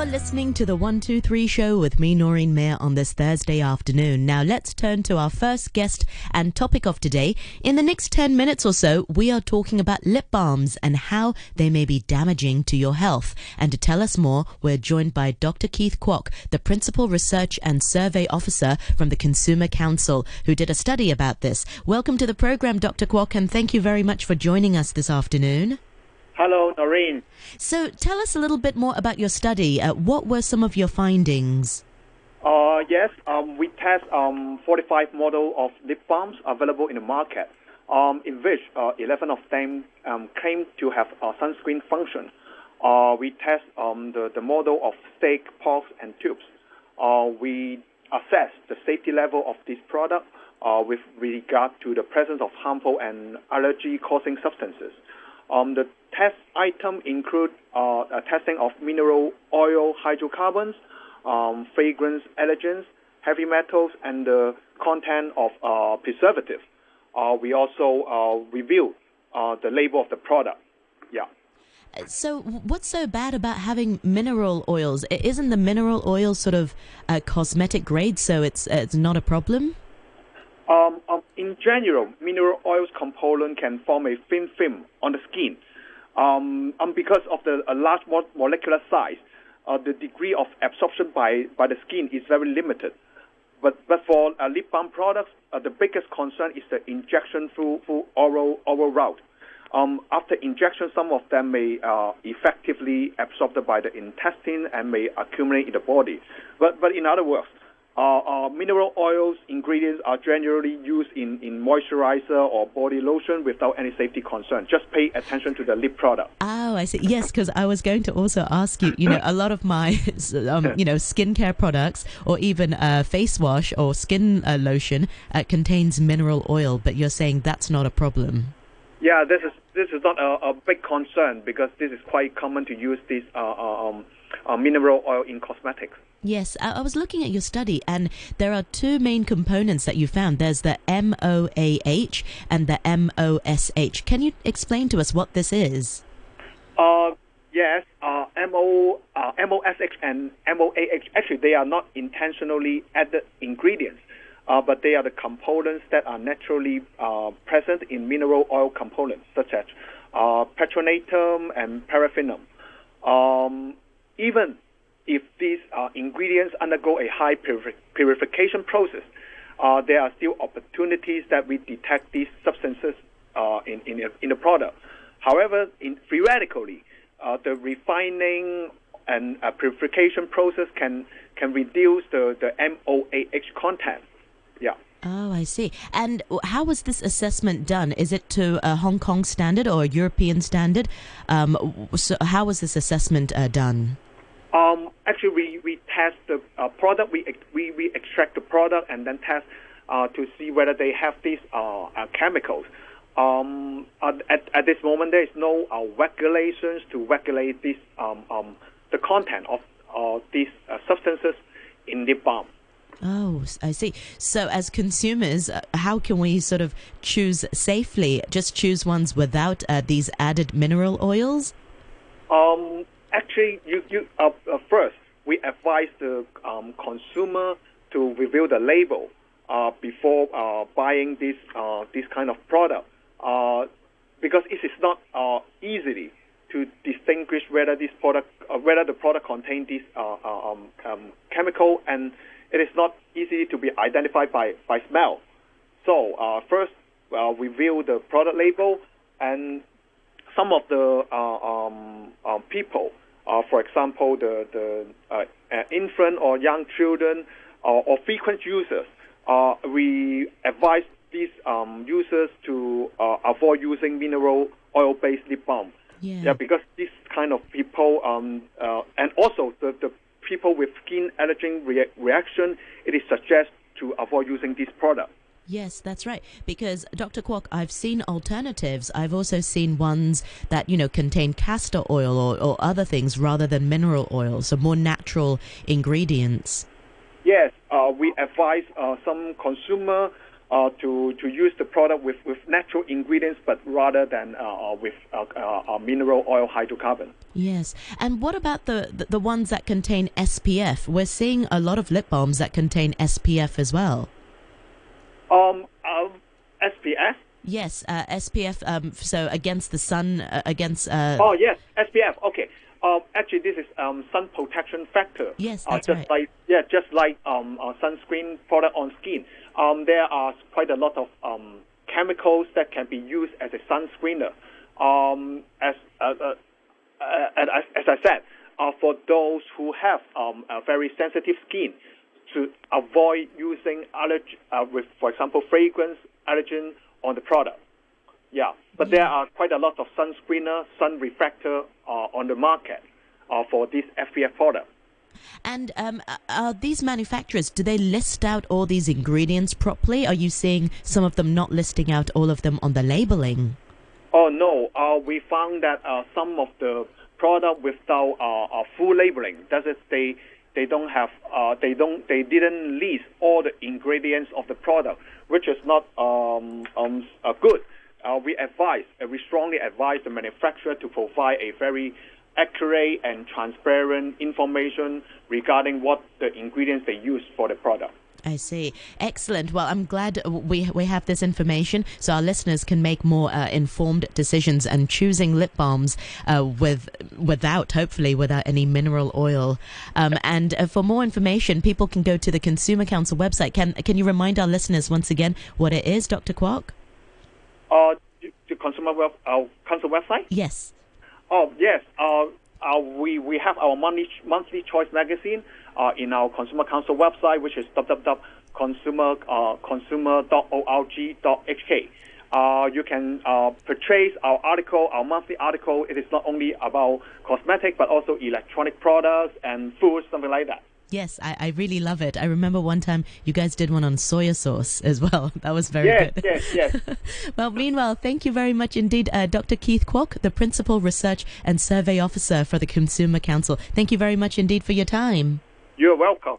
You're listening to the 123 show with me, Noreen Mayer, on this Thursday afternoon. Now, let's turn to our first guest and topic of today. In the next 10 minutes or so, we are talking about lip balms and how they may be damaging to your health. And to tell us more, we're joined by Dr. Keith Kwok, the Principal Research and Survey Officer from the Consumer Council, who did a study about this. Welcome to the program, Dr. Kwok, and thank you very much for joining us this afternoon. Hello, Noreen. So, tell us a little bit more about your study. Uh, what were some of your findings? Uh, yes, um, we test um, 45 model of lip balms available in the market, um, in which uh, 11 of them um, claim to have a sunscreen function. Uh, we test um, the, the model of stick, pods, and tubes. Uh, we assess the safety level of this product uh, with regard to the presence of harmful and allergy-causing substances. Um, the test item include uh, a testing of mineral oil hydrocarbons, um, fragrance allergens, heavy metals, and the content of uh, preservative. Uh, we also uh, review uh, the label of the product. Yeah. So, what's so bad about having mineral oils? Isn't the mineral oil sort of a cosmetic grade, so it's uh, it's not a problem? Um, um, in general, mineral oils component can form a thin film on the skin. Um, um, because of the large mo- molecular size, uh, the degree of absorption by, by the skin is very limited. But, but for uh, lip balm products, uh, the biggest concern is the injection through, through oral, oral route. Um, after injection, some of them may uh, effectively absorbed by the intestine and may accumulate in the body. But, but in other words, uh, uh, mineral oils ingredients are generally used in, in moisturizer or body lotion without any safety concern. Just pay attention to the lip product. Oh, I see. Yes, because I was going to also ask you. You know, a lot of my, um, you know, skincare products or even uh, face wash or skin uh, lotion uh, contains mineral oil, but you're saying that's not a problem. Yeah, this is this is not a, a big concern because this is quite common to use this uh, uh, um, uh, mineral oil in cosmetics. Yes, I, was looking at your study, and there are two main components that you found. There's the MOAH and the MOSH. Can you explain to us what this is? Uh, yes, uh, MO, uh, MOSH and MOAH, actually, they are not intentionally added ingredients, uh, but they are the components that are naturally uh, present in mineral oil components, such as uh, petrolatum and paraffinum. Um, even if these uh, ingredients undergo a high purifi- purification process, uh, there are still opportunities that we detect these substances uh, in, in, in the product. However, in, theoretically, uh, the refining and uh, purification process can can reduce the, the MOAH content. Yeah. Oh, I see. And how was this assessment done? Is it to a Hong Kong standard or a European standard? Um, so, how was this assessment uh, done? Um, actually, we, we test the uh, product. We, we we extract the product and then test uh, to see whether they have these uh, uh, chemicals. Um, at, at, this moment, there is no uh, regulations to regulate this um, um, the content of uh, these uh, substances in the balm. Oh, I see. So, as consumers, uh, how can we sort of choose safely? Just choose ones without uh, these added mineral oils? Um, actually, you, you uh, uh, first we advise the um, consumer to review the label uh, before uh, buying this uh, this kind of product uh, because it is not uh, easily to distinguish whether this product uh, whether the product contains this um, um, chemical and it is not easy to be identified by, by smell. So first, review the product label, and some of the um, people, uh, for example, the the uh, uh, infant or young children or, or frequent users, uh, we advise these um, users to uh, avoid using mineral oil-based lip balm. Yeah. Yeah, because this kind of people, um, uh, and also the, the people with skin allergen rea- reaction, it is suggested to avoid using this product. Yes, that's right. Because Dr. Kwok, I've seen alternatives. I've also seen ones that you know contain castor oil or, or other things rather than mineral oil, so more natural ingredients. Yes, uh, we advise uh, some consumer uh, to to use the product with, with natural ingredients, but rather than uh, with uh, uh, mineral oil hydrocarbon. Yes, and what about the, the, the ones that contain SPF? We're seeing a lot of lip balms that contain SPF as well. Um, SPF. Yes, uh, SPF. Um, so against the sun, uh, against. Uh, oh yes, SPF. Okay. Um, actually, this is um, sun protection factor. Yes, that's just right. Like, yeah, just like um, sunscreen product on skin. Um, there are quite a lot of um, chemicals that can be used as a sunscreener. Um, as, uh, uh, uh, as, as I said, uh, for those who have um, a very sensitive skin, to avoid using allerg- uh, with, for example, fragrance allergen on the product. Yeah, but there are quite a lot of sunscreener, sun refractor uh, on the market uh, for this SPF product. And um, are these manufacturers, do they list out all these ingredients properly? Are you seeing some of them not listing out all of them on the labeling? Oh, no. Uh, we found that uh, some of the product without uh, full labeling, that is, they, they don't have, uh, they don't, they didn't list all the ingredients of the product, which is not um, um, uh, good. Uh, we advise, we strongly advise the manufacturer to provide a very accurate and transparent information regarding what the ingredients they use for the product. I see. Excellent. Well, I'm glad we we have this information so our listeners can make more uh, informed decisions and choosing lip balms uh, with without hopefully without any mineral oil. Um, and uh, for more information, people can go to the Consumer Council website. Can can you remind our listeners once again what it is, Dr. Kwok? Uh, the Consumer web, uh, Council website. Yes. Oh yes, uh, uh, we we have our monthly monthly choice magazine uh, in our Consumer Council website, which is www.consumer uh, Uh, you can uh, purchase our article, our monthly article. It is not only about cosmetic, but also electronic products and food, something like that. Yes, I, I really love it. I remember one time you guys did one on soya sauce as well. That was very yes, good. Yes, yes, well, meanwhile, thank you very much indeed, uh, Dr. Keith Kwok, the Principal Research and Survey Officer for the Consumer Council. Thank you very much indeed for your time. You're welcome.